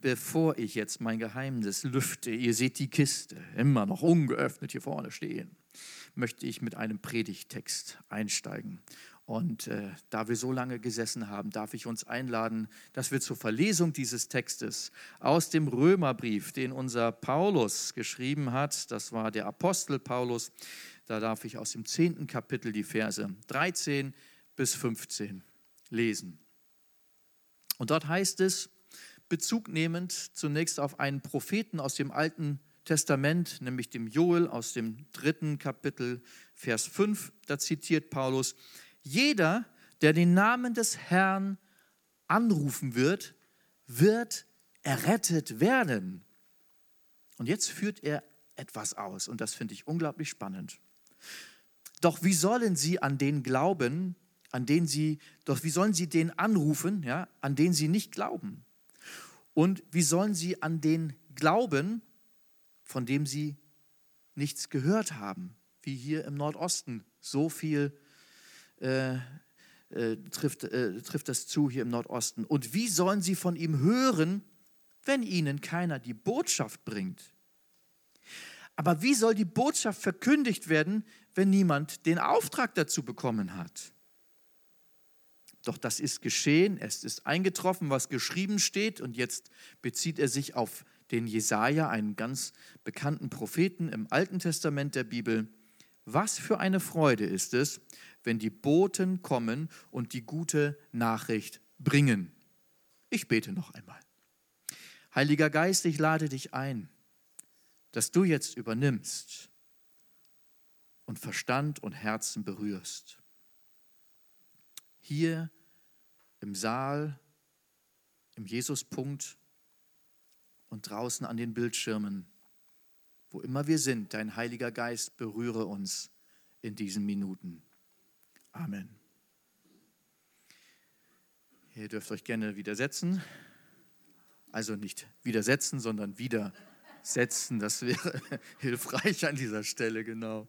bevor ich jetzt mein Geheimnis lüfte, ihr seht die Kiste immer noch ungeöffnet hier vorne stehen, möchte ich mit einem Predigtext einsteigen. Und äh, da wir so lange gesessen haben, darf ich uns einladen, dass wir zur Verlesung dieses Textes aus dem Römerbrief, den unser Paulus geschrieben hat, das war der Apostel Paulus, da darf ich aus dem zehnten Kapitel die Verse 13 bis 15 lesen. Und dort heißt es, Bezug nehmend zunächst auf einen Propheten aus dem Alten Testament, nämlich dem Joel aus dem dritten Kapitel, Vers 5, da zitiert Paulus, jeder, der den Namen des Herrn anrufen wird, wird errettet werden. Und jetzt führt er etwas aus und das finde ich unglaublich spannend. Doch wie sollen sie an den glauben, an den sie, doch wie sollen sie den anrufen, ja, an den sie nicht glauben? Und wie sollen sie an den glauben, von dem sie nichts gehört haben, wie hier im Nordosten so viel äh, äh, trifft, äh, trifft das zu hier im Nordosten. Und wie sollen sie von ihm hören, wenn ihnen keiner die Botschaft bringt? Aber wie soll die Botschaft verkündigt werden, wenn niemand den Auftrag dazu bekommen hat? Doch das ist geschehen, es ist eingetroffen, was geschrieben steht, und jetzt bezieht er sich auf den Jesaja, einen ganz bekannten Propheten im Alten Testament der Bibel. Was für eine Freude ist es, wenn die Boten kommen und die gute Nachricht bringen. Ich bete noch einmal. Heiliger Geist, ich lade dich ein, dass du jetzt übernimmst und Verstand und Herzen berührst. Hier im Saal, im Jesuspunkt und draußen an den Bildschirmen, wo immer wir sind, dein Heiliger Geist berühre uns in diesen Minuten. Amen. Ihr dürft euch gerne widersetzen. Also nicht widersetzen, sondern widersetzen. Das wäre hilfreich an dieser Stelle, genau.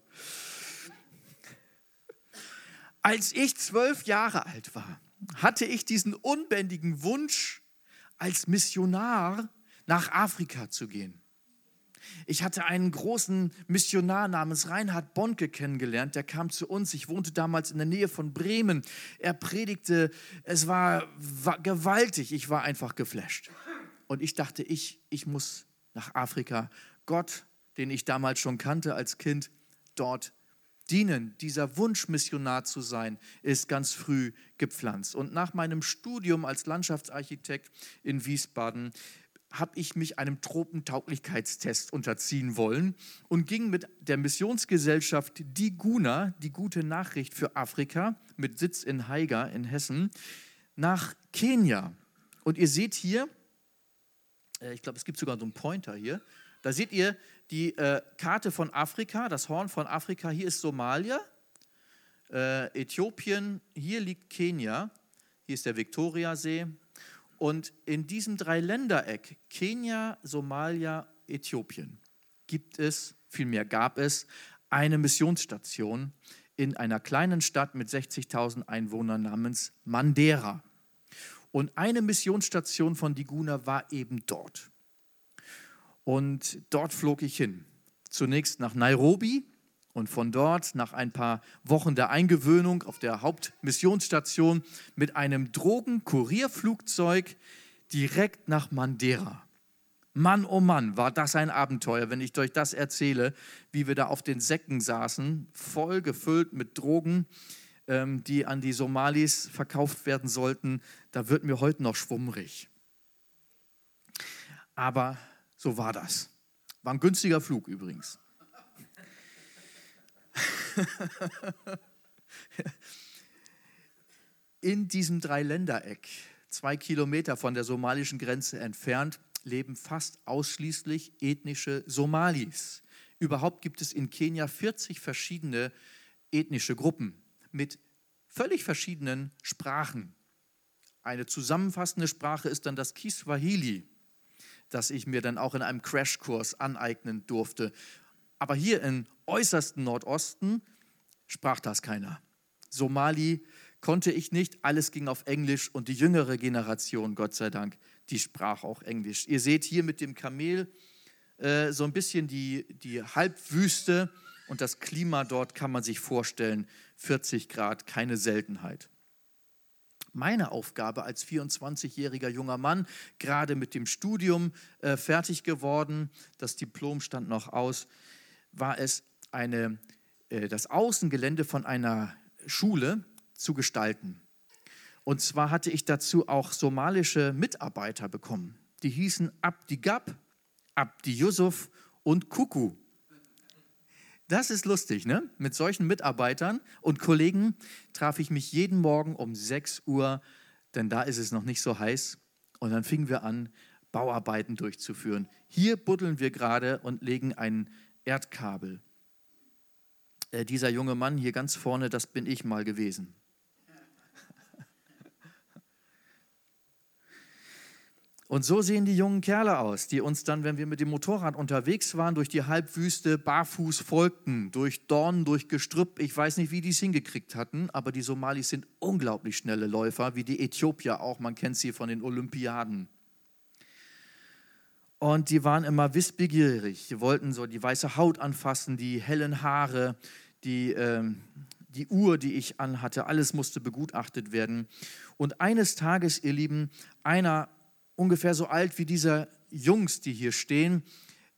Als ich zwölf Jahre alt war, hatte ich diesen unbändigen Wunsch, als Missionar nach Afrika zu gehen. Ich hatte einen großen Missionar namens Reinhard Bonke kennengelernt, der kam zu uns. Ich wohnte damals in der Nähe von Bremen. Er predigte, es war, war gewaltig, ich war einfach geflasht. Und ich dachte, ich, ich muss nach Afrika. Gott, den ich damals schon kannte als Kind, dort dienen. Dieser Wunsch, Missionar zu sein, ist ganz früh gepflanzt. Und nach meinem Studium als Landschaftsarchitekt in Wiesbaden habe ich mich einem Tropentauglichkeitstest unterziehen wollen und ging mit der Missionsgesellschaft Die Guna, die gute Nachricht für Afrika, mit Sitz in Haiger in Hessen, nach Kenia. Und ihr seht hier, äh, ich glaube, es gibt sogar so einen Pointer hier, da seht ihr die äh, Karte von Afrika, das Horn von Afrika. Hier ist Somalia, äh, Äthiopien, hier liegt Kenia, hier ist der Viktoriasee, und in diesem Dreiländereck, Kenia, Somalia, Äthiopien, gibt es, vielmehr gab es, eine Missionsstation in einer kleinen Stadt mit 60.000 Einwohnern namens Mandera. Und eine Missionsstation von Diguna war eben dort. Und dort flog ich hin. Zunächst nach Nairobi, und von dort nach ein paar Wochen der Eingewöhnung auf der Hauptmissionsstation mit einem Drogenkurierflugzeug direkt nach Mandera. Mann, oh Mann, war das ein Abenteuer, wenn ich euch das erzähle, wie wir da auf den Säcken saßen, voll gefüllt mit Drogen, ähm, die an die Somalis verkauft werden sollten. Da wird mir heute noch schwummrig. Aber so war das. War ein günstiger Flug übrigens. In diesem Dreiländereck, zwei Kilometer von der somalischen Grenze entfernt, leben fast ausschließlich ethnische Somalis. Überhaupt gibt es in Kenia 40 verschiedene ethnische Gruppen mit völlig verschiedenen Sprachen. Eine zusammenfassende Sprache ist dann das Kiswahili, das ich mir dann auch in einem Crashkurs aneignen durfte. Aber hier im äußersten Nordosten sprach das keiner. Somali konnte ich nicht, alles ging auf Englisch und die jüngere Generation, Gott sei Dank, die sprach auch Englisch. Ihr seht hier mit dem Kamel äh, so ein bisschen die, die Halbwüste und das Klima dort kann man sich vorstellen, 40 Grad, keine Seltenheit. Meine Aufgabe als 24-jähriger junger Mann, gerade mit dem Studium äh, fertig geworden, das Diplom stand noch aus, war es, eine, äh, das Außengelände von einer Schule zu gestalten. Und zwar hatte ich dazu auch somalische Mitarbeiter bekommen. Die hießen Abdi Gab, Abdi Yusuf und Kuku. Das ist lustig, ne? Mit solchen Mitarbeitern und Kollegen traf ich mich jeden Morgen um 6 Uhr, denn da ist es noch nicht so heiß. Und dann fingen wir an, Bauarbeiten durchzuführen. Hier buddeln wir gerade und legen ein Erdkabel. Äh, dieser junge Mann hier ganz vorne, das bin ich mal gewesen. Und so sehen die jungen Kerle aus, die uns dann, wenn wir mit dem Motorrad unterwegs waren, durch die Halbwüste barfuß folgten, durch Dornen, durch Gestrüpp. Ich weiß nicht, wie die es hingekriegt hatten, aber die Somalis sind unglaublich schnelle Läufer, wie die Äthiopier auch. Man kennt sie von den Olympiaden. Und die waren immer wissbegierig. Die wollten so die weiße Haut anfassen, die hellen Haare, die, äh, die Uhr, die ich anhatte. Alles musste begutachtet werden. Und eines Tages, ihr Lieben, einer ungefähr so alt wie diese Jungs, die hier stehen,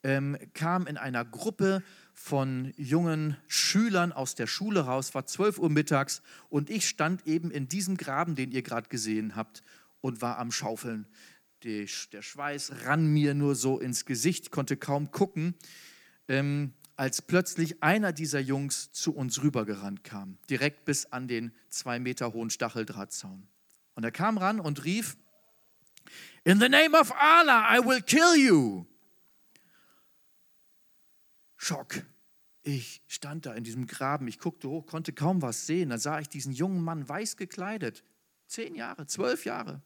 ähm, kam in einer Gruppe von jungen Schülern aus der Schule raus, war 12 Uhr mittags und ich stand eben in diesem Graben, den ihr gerade gesehen habt, und war am Schaufeln. Die, der Schweiß rann mir nur so ins Gesicht, konnte kaum gucken, ähm, als plötzlich einer dieser Jungs zu uns rübergerannt kam, direkt bis an den zwei Meter hohen Stacheldrahtzaun. Und er kam ran und rief, In the name of Allah, I will kill you. Schock. Ich stand da in diesem Graben, ich guckte hoch, konnte kaum was sehen. Da sah ich diesen jungen Mann weiß gekleidet, zehn Jahre, zwölf Jahre,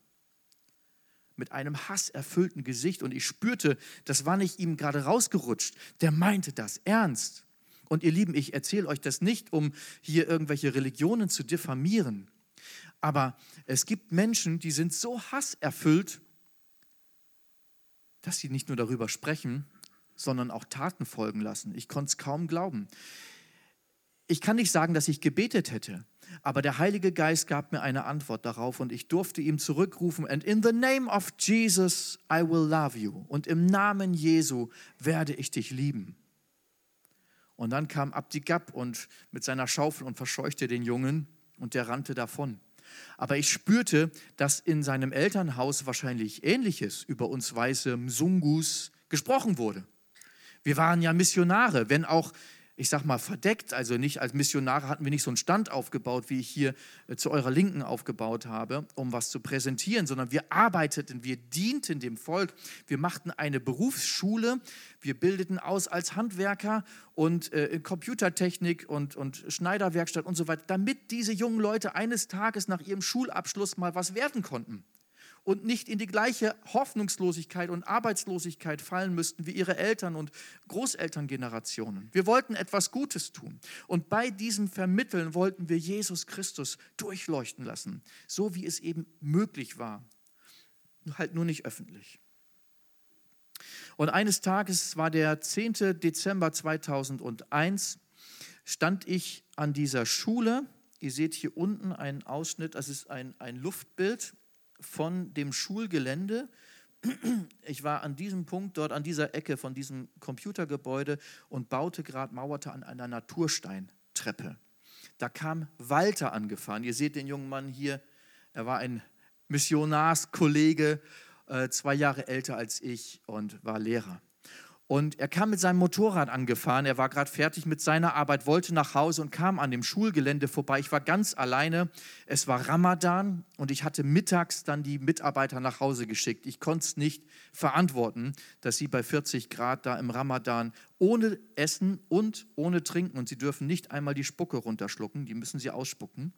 mit einem hasserfüllten Gesicht. Und ich spürte, das war nicht ihm gerade rausgerutscht. Der meinte das ernst. Und ihr Lieben, ich erzähle euch das nicht, um hier irgendwelche Religionen zu diffamieren. Aber es gibt Menschen, die sind so hasserfüllt, dass sie nicht nur darüber sprechen, sondern auch Taten folgen lassen. Ich konnte es kaum glauben. Ich kann nicht sagen, dass ich gebetet hätte, aber der Heilige Geist gab mir eine Antwort darauf und ich durfte ihm zurückrufen, and in the name of Jesus I will love you. Und im Namen Jesu werde ich dich lieben. Und dann kam Abdi Gab und mit seiner Schaufel und verscheuchte den Jungen und der rannte davon. Aber ich spürte, dass in seinem Elternhaus wahrscheinlich Ähnliches über uns weiße Msungus gesprochen wurde. Wir waren ja Missionare, wenn auch ich sag mal, verdeckt. Also nicht als Missionare hatten wir nicht so einen Stand aufgebaut, wie ich hier äh, zu eurer Linken aufgebaut habe, um was zu präsentieren, sondern wir arbeiteten, wir dienten dem Volk. Wir machten eine Berufsschule, wir bildeten aus als Handwerker und äh, Computertechnik und, und Schneiderwerkstatt und so weiter, damit diese jungen Leute eines Tages nach ihrem Schulabschluss mal was werden konnten und nicht in die gleiche Hoffnungslosigkeit und Arbeitslosigkeit fallen müssten wie ihre Eltern und Großelterngenerationen. Wir wollten etwas Gutes tun. Und bei diesem Vermitteln wollten wir Jesus Christus durchleuchten lassen, so wie es eben möglich war. Halt nur nicht öffentlich. Und eines Tages war der 10. Dezember 2001, stand ich an dieser Schule. Ihr seht hier unten einen Ausschnitt, das ist ein, ein Luftbild von dem Schulgelände. Ich war an diesem Punkt, dort an dieser Ecke von diesem Computergebäude und baute gerade, mauerte an einer Natursteintreppe. Da kam Walter angefahren. Ihr seht den jungen Mann hier. Er war ein Missionarskollege, äh, zwei Jahre älter als ich und war Lehrer. Und er kam mit seinem Motorrad angefahren. Er war gerade fertig mit seiner Arbeit, wollte nach Hause und kam an dem Schulgelände vorbei. Ich war ganz alleine. Es war Ramadan und ich hatte mittags dann die Mitarbeiter nach Hause geschickt. Ich konnte es nicht verantworten, dass sie bei 40 Grad da im Ramadan ohne Essen und ohne Trinken und sie dürfen nicht einmal die Spucke runterschlucken, die müssen sie ausspucken.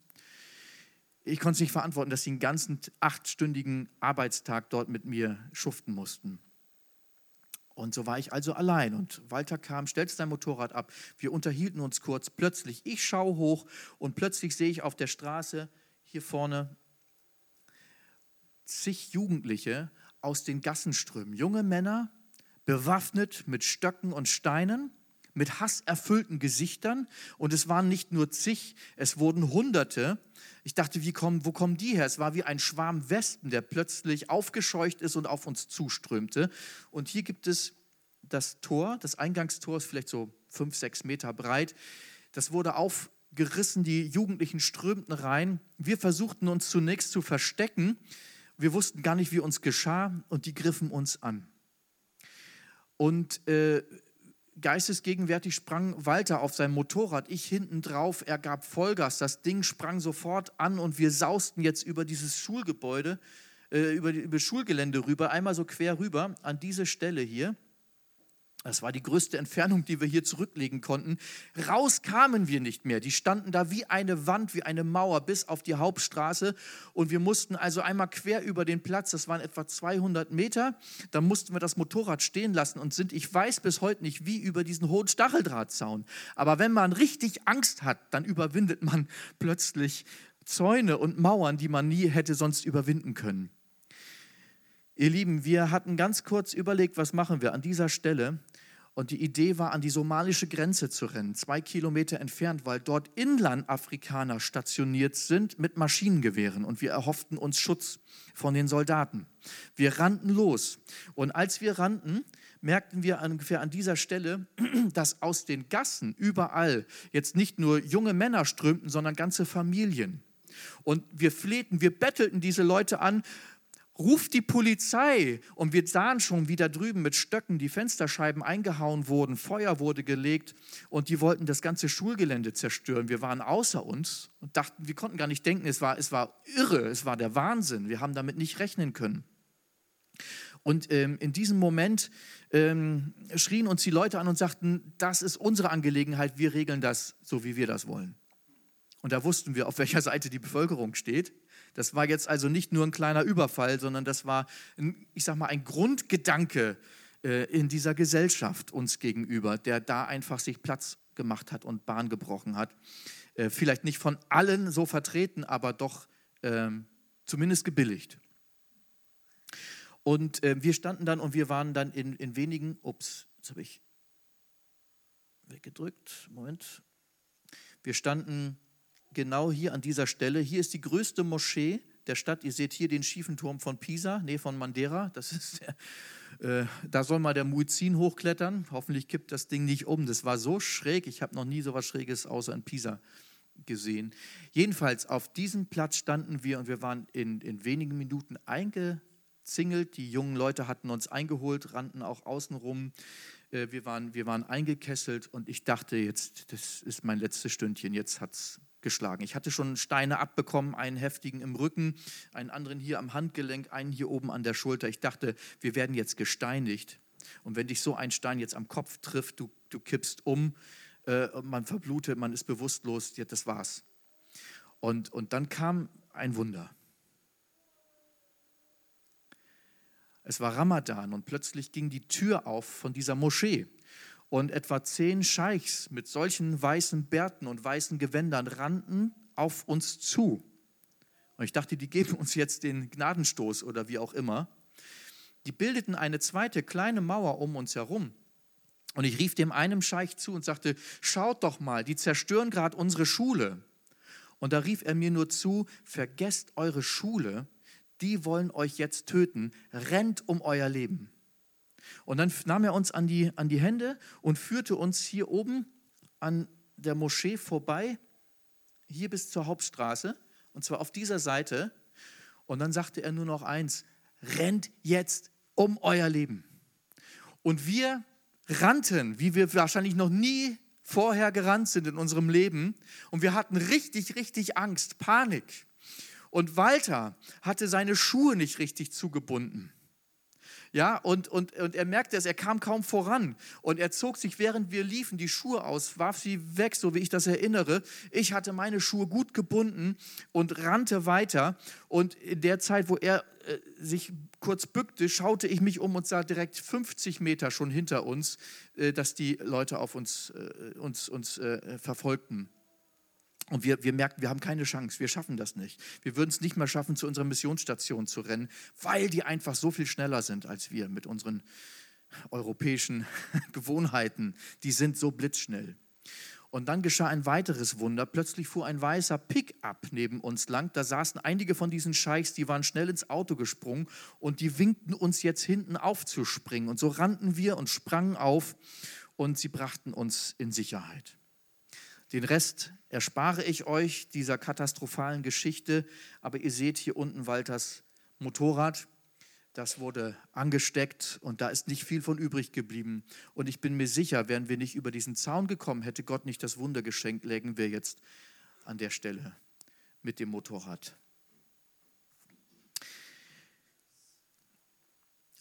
Ich konnte es nicht verantworten, dass sie einen ganzen achtstündigen Arbeitstag dort mit mir schuften mussten. Und so war ich also allein. Und Walter kam, stellte sein Motorrad ab. Wir unterhielten uns kurz. Plötzlich, ich schaue hoch und plötzlich sehe ich auf der Straße hier vorne zig Jugendliche aus den Gassen strömen. Junge Männer, bewaffnet mit Stöcken und Steinen, mit hasserfüllten Gesichtern. Und es waren nicht nur zig, es wurden Hunderte. Ich dachte, wie kommen, wo kommen die her? Es war wie ein Schwarm Wespen, der plötzlich aufgescheucht ist und auf uns zuströmte. Und hier gibt es das Tor, das Eingangstor ist vielleicht so fünf, sechs Meter breit. Das wurde aufgerissen, die Jugendlichen strömten rein. Wir versuchten uns zunächst zu verstecken. Wir wussten gar nicht, wie uns geschah und die griffen uns an. Und äh, geistesgegenwärtig sprang Walter auf sein Motorrad, ich hinten drauf, er gab Vollgas, das Ding sprang sofort an und wir sausten jetzt über dieses Schulgebäude, äh, über, über Schulgelände rüber, einmal so quer rüber an diese Stelle hier. Das war die größte Entfernung, die wir hier zurücklegen konnten. Raus kamen wir nicht mehr. Die standen da wie eine Wand, wie eine Mauer bis auf die Hauptstraße. Und wir mussten also einmal quer über den Platz, das waren etwa 200 Meter, da mussten wir das Motorrad stehen lassen und sind, ich weiß bis heute nicht, wie über diesen hohen Stacheldrahtzaun. Aber wenn man richtig Angst hat, dann überwindet man plötzlich Zäune und Mauern, die man nie hätte sonst überwinden können. Ihr Lieben, wir hatten ganz kurz überlegt, was machen wir an dieser Stelle. Und die Idee war, an die somalische Grenze zu rennen, zwei Kilometer entfernt, weil dort Inlandafrikaner stationiert sind mit Maschinengewehren. Und wir erhofften uns Schutz von den Soldaten. Wir rannten los. Und als wir rannten, merkten wir ungefähr an dieser Stelle, dass aus den Gassen überall jetzt nicht nur junge Männer strömten, sondern ganze Familien. Und wir flehten, wir bettelten diese Leute an, ruft die Polizei. Und wir sahen schon, wie da drüben mit Stöcken die Fensterscheiben eingehauen wurden, Feuer wurde gelegt und die wollten das ganze Schulgelände zerstören. Wir waren außer uns und dachten, wir konnten gar nicht denken, es war, es war irre, es war der Wahnsinn. Wir haben damit nicht rechnen können. Und ähm, in diesem Moment ähm, schrien uns die Leute an und sagten, das ist unsere Angelegenheit, wir regeln das so, wie wir das wollen. Und da wussten wir, auf welcher Seite die Bevölkerung steht. Das war jetzt also nicht nur ein kleiner Überfall, sondern das war, ein, ich sag mal, ein Grundgedanke äh, in dieser Gesellschaft uns gegenüber, der da einfach sich Platz gemacht hat und Bahn gebrochen hat. Äh, vielleicht nicht von allen so vertreten, aber doch äh, zumindest gebilligt. Und äh, wir standen dann und wir waren dann in, in wenigen, ups, jetzt habe ich weggedrückt, Moment. Wir standen genau hier an dieser Stelle. Hier ist die größte Moschee der Stadt. Ihr seht hier den schiefen Turm von Pisa, nee, von Mandera. Das ist der, äh, da soll mal der Muezzin hochklettern. Hoffentlich kippt das Ding nicht um. Das war so schräg. Ich habe noch nie so was Schräges außer in Pisa gesehen. Jedenfalls auf diesem Platz standen wir und wir waren in, in wenigen Minuten eingezingelt. Die jungen Leute hatten uns eingeholt, rannten auch außen rum. Äh, wir waren, wir waren eingekesselt und ich dachte jetzt, das ist mein letztes Stündchen, jetzt hat es geschlagen. Ich hatte schon Steine abbekommen, einen heftigen im Rücken, einen anderen hier am Handgelenk, einen hier oben an der Schulter. Ich dachte, wir werden jetzt gesteinigt. Und wenn dich so ein Stein jetzt am Kopf trifft, du, du kippst um, äh, man verblutet, man ist bewusstlos, ja, das war's. Und, und dann kam ein Wunder. Es war Ramadan und plötzlich ging die Tür auf von dieser Moschee und etwa zehn Scheichs mit solchen weißen Bärten und weißen Gewändern rannten auf uns zu. Und ich dachte, die geben uns jetzt den Gnadenstoß oder wie auch immer. Die bildeten eine zweite kleine Mauer um uns herum. Und ich rief dem einen Scheich zu und sagte, schaut doch mal, die zerstören gerade unsere Schule. Und da rief er mir nur zu, vergesst eure Schule, die wollen euch jetzt töten, rennt um euer Leben. Und dann nahm er uns an die, an die Hände und führte uns hier oben an der Moschee vorbei, hier bis zur Hauptstraße, und zwar auf dieser Seite. Und dann sagte er nur noch eins, rennt jetzt um euer Leben. Und wir rannten, wie wir wahrscheinlich noch nie vorher gerannt sind in unserem Leben. Und wir hatten richtig, richtig Angst, Panik. Und Walter hatte seine Schuhe nicht richtig zugebunden. Ja, und, und, und er merkte es, er kam kaum voran. Und er zog sich, während wir liefen, die Schuhe aus, warf sie weg, so wie ich das erinnere. Ich hatte meine Schuhe gut gebunden und rannte weiter. Und in der Zeit, wo er äh, sich kurz bückte, schaute ich mich um und sah direkt 50 Meter schon hinter uns, äh, dass die Leute auf uns, äh, uns, uns äh, verfolgten. Und wir, wir merkten, wir haben keine Chance, wir schaffen das nicht. Wir würden es nicht mal schaffen, zu unserer Missionsstation zu rennen, weil die einfach so viel schneller sind als wir mit unseren europäischen Gewohnheiten. Die sind so blitzschnell. Und dann geschah ein weiteres Wunder. Plötzlich fuhr ein weißer Pickup neben uns lang. Da saßen einige von diesen Scheichs, die waren schnell ins Auto gesprungen und die winkten uns jetzt hinten aufzuspringen. Und so rannten wir und sprangen auf und sie brachten uns in Sicherheit. Den Rest erspare ich euch dieser katastrophalen Geschichte, aber ihr seht hier unten Walters Motorrad. Das wurde angesteckt und da ist nicht viel von übrig geblieben. Und ich bin mir sicher, wären wir nicht über diesen Zaun gekommen, hätte Gott nicht das Wunder geschenkt, lägen wir jetzt an der Stelle mit dem Motorrad.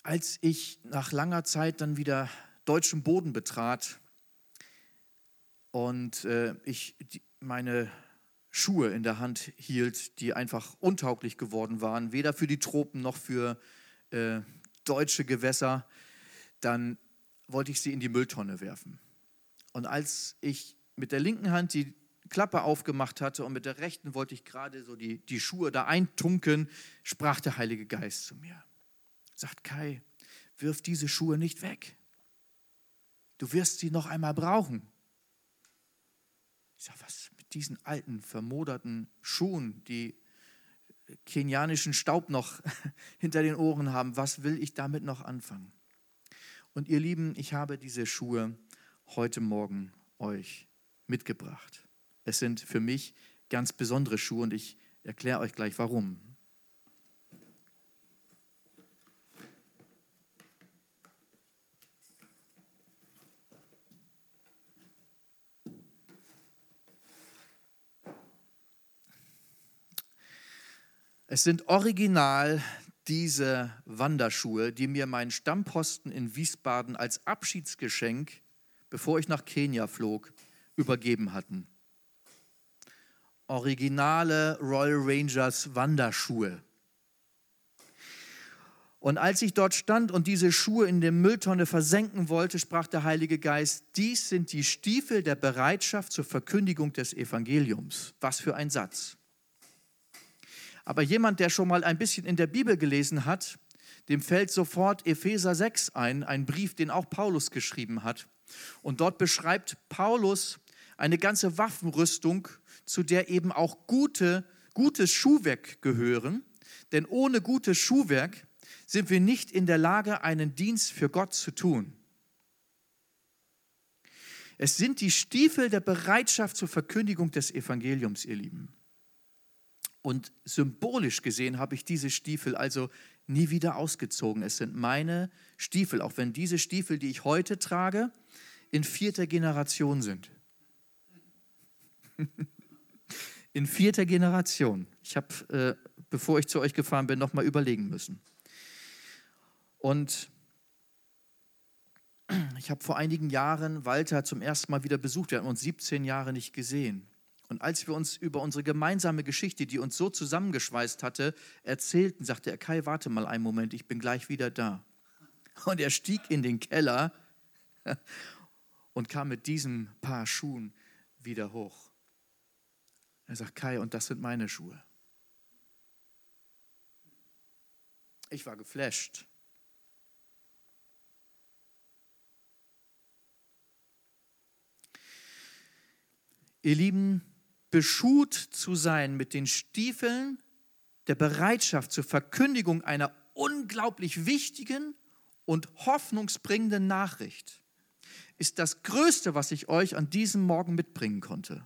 Als ich nach langer Zeit dann wieder deutschen Boden betrat, und äh, ich die, meine Schuhe in der Hand hielt, die einfach untauglich geworden waren, weder für die Tropen noch für äh, deutsche Gewässer, dann wollte ich sie in die Mülltonne werfen. Und als ich mit der linken Hand die Klappe aufgemacht hatte und mit der rechten wollte ich gerade so die, die Schuhe da eintunken, sprach der Heilige Geist zu mir. Sagt Kai, wirf diese Schuhe nicht weg. Du wirst sie noch einmal brauchen. Ich sage, was mit diesen alten, vermoderten Schuhen, die kenianischen Staub noch hinter den Ohren haben, was will ich damit noch anfangen? Und ihr Lieben, ich habe diese Schuhe heute Morgen euch mitgebracht. Es sind für mich ganz besondere Schuhe und ich erkläre euch gleich warum. Es sind original diese Wanderschuhe, die mir mein Stammposten in Wiesbaden als Abschiedsgeschenk, bevor ich nach Kenia flog, übergeben hatten. Originale Royal Rangers Wanderschuhe. Und als ich dort stand und diese Schuhe in der Mülltonne versenken wollte, sprach der Heilige Geist, dies sind die Stiefel der Bereitschaft zur Verkündigung des Evangeliums. Was für ein Satz. Aber jemand, der schon mal ein bisschen in der Bibel gelesen hat, dem fällt sofort Epheser 6 ein, ein Brief, den auch Paulus geschrieben hat. Und dort beschreibt Paulus eine ganze Waffenrüstung, zu der eben auch gute, gutes Schuhwerk gehören. Denn ohne gutes Schuhwerk sind wir nicht in der Lage, einen Dienst für Gott zu tun. Es sind die Stiefel der Bereitschaft zur Verkündigung des Evangeliums, ihr Lieben. Und symbolisch gesehen habe ich diese Stiefel also nie wieder ausgezogen. Es sind meine Stiefel, auch wenn diese Stiefel, die ich heute trage, in vierter Generation sind. in vierter Generation. Ich habe, äh, bevor ich zu euch gefahren bin, nochmal überlegen müssen. Und ich habe vor einigen Jahren Walter zum ersten Mal wieder besucht. Wir haben uns 17 Jahre nicht gesehen. Und als wir uns über unsere gemeinsame Geschichte, die uns so zusammengeschweißt hatte, erzählten, sagte er, Kai, warte mal einen Moment, ich bin gleich wieder da. Und er stieg in den Keller und kam mit diesem Paar Schuhen wieder hoch. Er sagt, Kai, und das sind meine Schuhe. Ich war geflasht. Ihr Lieben, beschut zu sein mit den Stiefeln der Bereitschaft zur Verkündigung einer unglaublich wichtigen und hoffnungsbringenden Nachricht ist das Größte, was ich euch an diesem Morgen mitbringen konnte.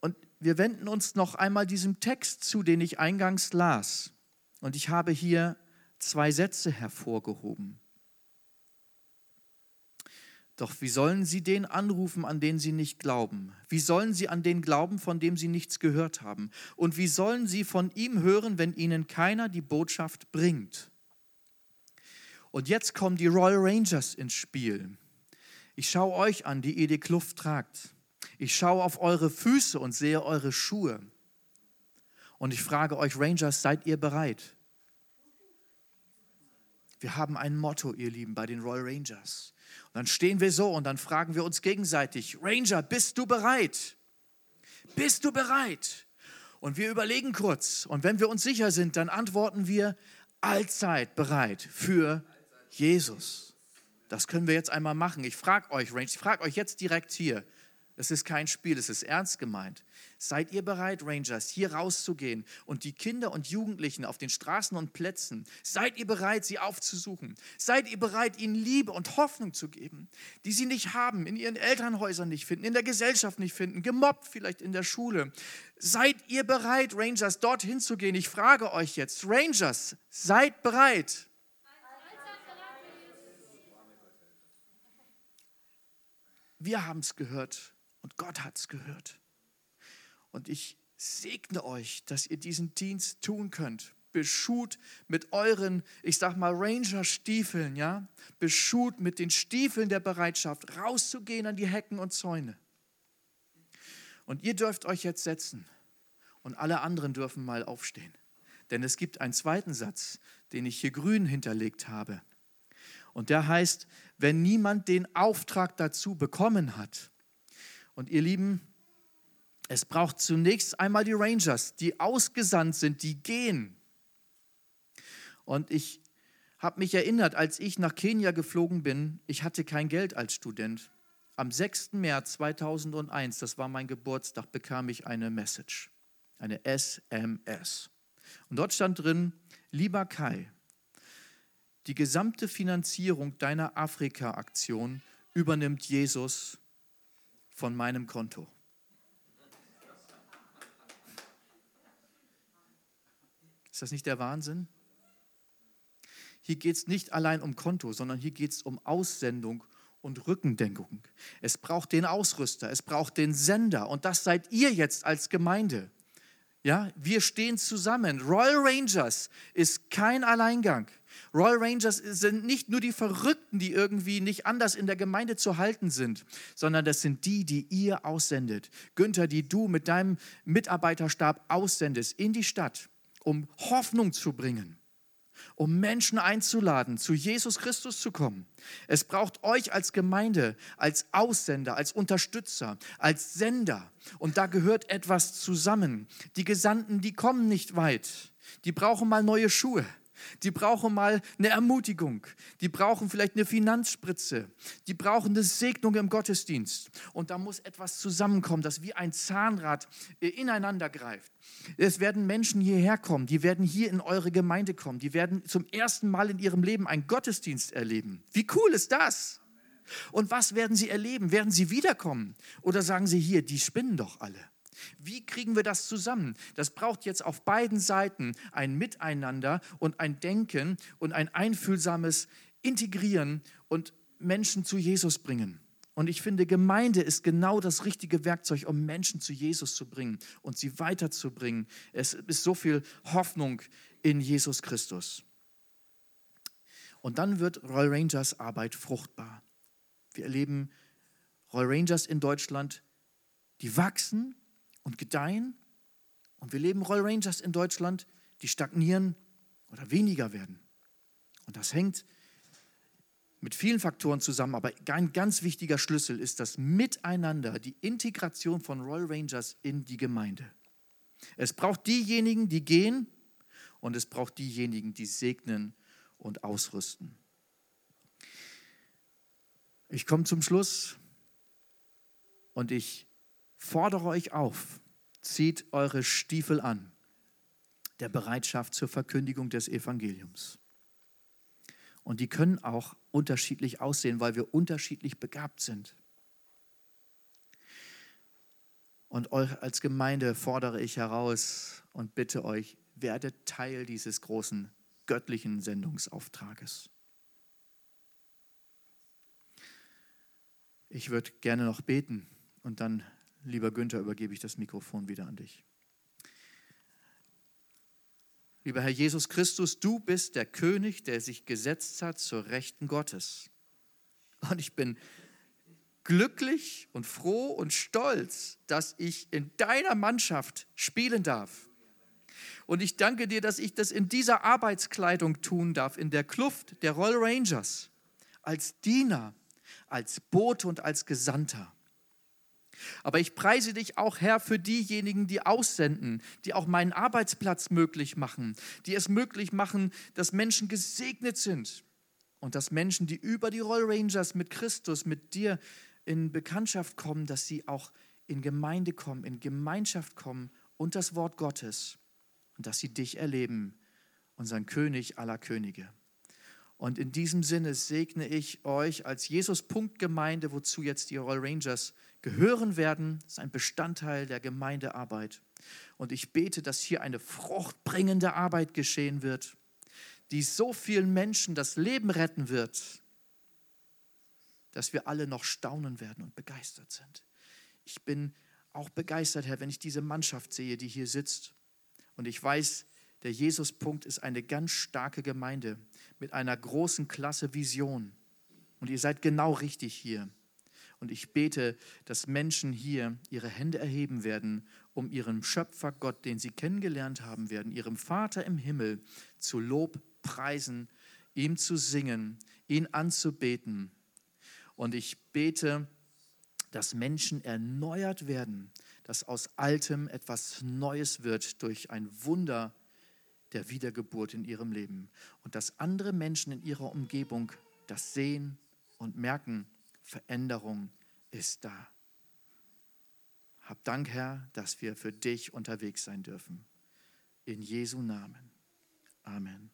Und wir wenden uns noch einmal diesem Text zu, den ich eingangs las. Und ich habe hier zwei Sätze hervorgehoben. Doch wie sollen sie den anrufen, an den sie nicht glauben? Wie sollen sie an den glauben, von dem sie nichts gehört haben? Und wie sollen sie von ihm hören, wenn ihnen keiner die Botschaft bringt? Und jetzt kommen die Royal Rangers ins Spiel. Ich schaue euch an, die ihr die Kluft tragt. Ich schaue auf eure Füße und sehe eure Schuhe. Und ich frage euch, Rangers, seid ihr bereit? Wir haben ein Motto, ihr Lieben, bei den Royal Rangers. Und dann stehen wir so und dann fragen wir uns gegenseitig, Ranger, bist du bereit? Bist du bereit? Und wir überlegen kurz. Und wenn wir uns sicher sind, dann antworten wir allzeit bereit für Jesus. Das können wir jetzt einmal machen. Ich frage euch, Ranger, ich frage euch jetzt direkt hier. Es ist kein Spiel, es ist ernst gemeint. Seid ihr bereit, Rangers, hier rauszugehen und die Kinder und Jugendlichen auf den Straßen und Plätzen, seid ihr bereit, sie aufzusuchen? Seid ihr bereit, ihnen Liebe und Hoffnung zu geben, die sie nicht haben, in ihren Elternhäusern nicht finden, in der Gesellschaft nicht finden, gemobbt vielleicht in der Schule? Seid ihr bereit, Rangers, dorthin zu gehen? Ich frage euch jetzt, Rangers, seid bereit. Wir haben es gehört und Gott hat es gehört. Und ich segne euch, dass ihr diesen Dienst tun könnt. Beschut mit euren, ich sag mal, Ranger-Stiefeln, ja? Beschut mit den Stiefeln der Bereitschaft, rauszugehen an die Hecken und Zäune. Und ihr dürft euch jetzt setzen und alle anderen dürfen mal aufstehen. Denn es gibt einen zweiten Satz, den ich hier grün hinterlegt habe. Und der heißt, wenn niemand den Auftrag dazu bekommen hat. Und ihr Lieben, es braucht zunächst einmal die Rangers, die ausgesandt sind, die gehen. Und ich habe mich erinnert, als ich nach Kenia geflogen bin, ich hatte kein Geld als Student. Am 6. März 2001, das war mein Geburtstag, bekam ich eine Message, eine SMS. Und dort stand drin, lieber Kai, die gesamte Finanzierung deiner Afrika-Aktion übernimmt Jesus von meinem Konto. Ist das nicht der Wahnsinn? Hier geht es nicht allein um Konto, sondern hier geht es um Aussendung und Rückendenkung. Es braucht den Ausrüster, es braucht den Sender und das seid ihr jetzt als Gemeinde. Ja, wir stehen zusammen. Royal Rangers ist kein Alleingang. Royal Rangers sind nicht nur die Verrückten, die irgendwie nicht anders in der Gemeinde zu halten sind, sondern das sind die, die ihr aussendet. Günther, die du mit deinem Mitarbeiterstab aussendest in die Stadt, um Hoffnung zu bringen um Menschen einzuladen, zu Jesus Christus zu kommen. Es braucht euch als Gemeinde, als Aussender, als Unterstützer, als Sender. Und da gehört etwas zusammen. Die Gesandten, die kommen nicht weit. Die brauchen mal neue Schuhe. Die brauchen mal eine Ermutigung. Die brauchen vielleicht eine Finanzspritze. Die brauchen eine Segnung im Gottesdienst. Und da muss etwas zusammenkommen, das wie ein Zahnrad äh, ineinander greift. Es werden Menschen hierher kommen, die werden hier in eure Gemeinde kommen, die werden zum ersten Mal in ihrem Leben einen Gottesdienst erleben. Wie cool ist das? Und was werden sie erleben? Werden sie wiederkommen? Oder sagen sie hier, die spinnen doch alle? Wie kriegen wir das zusammen? Das braucht jetzt auf beiden Seiten ein Miteinander und ein Denken und ein einfühlsames Integrieren und Menschen zu Jesus bringen. Und ich finde, Gemeinde ist genau das richtige Werkzeug, um Menschen zu Jesus zu bringen und sie weiterzubringen. Es ist so viel Hoffnung in Jesus Christus. Und dann wird Royal Rangers Arbeit fruchtbar. Wir erleben Royal Rangers in Deutschland, die wachsen und gedeihen. Und wir leben Royal Rangers in Deutschland, die stagnieren oder weniger werden. Und das hängt mit vielen Faktoren zusammen, aber ein ganz wichtiger Schlüssel ist das Miteinander, die Integration von Royal Rangers in die Gemeinde. Es braucht diejenigen, die gehen und es braucht diejenigen, die segnen und ausrüsten. Ich komme zum Schluss und ich fordere euch auf, zieht eure Stiefel an der Bereitschaft zur Verkündigung des Evangeliums. Und die können auch unterschiedlich aussehen, weil wir unterschiedlich begabt sind. Und euch als Gemeinde fordere ich heraus und bitte euch, werdet Teil dieses großen göttlichen Sendungsauftrages. Ich würde gerne noch beten und dann Lieber Günther, übergebe ich das Mikrofon wieder an dich. Lieber Herr Jesus Christus, du bist der König, der sich gesetzt hat zur Rechten Gottes. Und ich bin glücklich und froh und stolz, dass ich in deiner Mannschaft spielen darf. Und ich danke dir, dass ich das in dieser Arbeitskleidung tun darf, in der Kluft der Royal Rangers, als Diener, als Bote und als Gesandter. Aber ich preise dich auch, Herr, für diejenigen, die aussenden, die auch meinen Arbeitsplatz möglich machen, die es möglich machen, dass Menschen gesegnet sind und dass Menschen, die über die Roll Rangers mit Christus, mit dir in Bekanntschaft kommen, dass sie auch in Gemeinde kommen, in Gemeinschaft kommen und das Wort Gottes und dass sie dich erleben, unseren König aller Könige. Und in diesem Sinne segne ich euch als Jesus-Punkt-Gemeinde, wozu jetzt die Royal Rangers gehören werden. Ist ein Bestandteil der Gemeindearbeit. Und ich bete, dass hier eine fruchtbringende Arbeit geschehen wird, die so vielen Menschen das Leben retten wird, dass wir alle noch staunen werden und begeistert sind. Ich bin auch begeistert, Herr, wenn ich diese Mannschaft sehe, die hier sitzt. Und ich weiß, der Jesuspunkt ist eine ganz starke Gemeinde mit einer großen Klasse Vision. Und ihr seid genau richtig hier. Und ich bete, dass Menschen hier ihre Hände erheben werden, um ihrem Schöpfer Gott, den sie kennengelernt haben werden, ihrem Vater im Himmel zu Lob preisen, ihm zu singen, ihn anzubeten. Und ich bete, dass Menschen erneuert werden, dass aus Altem etwas Neues wird durch ein Wunder der Wiedergeburt in ihrem Leben und dass andere Menschen in ihrer Umgebung das sehen und merken, Veränderung ist da. Hab Dank, Herr, dass wir für dich unterwegs sein dürfen. In Jesu Namen. Amen.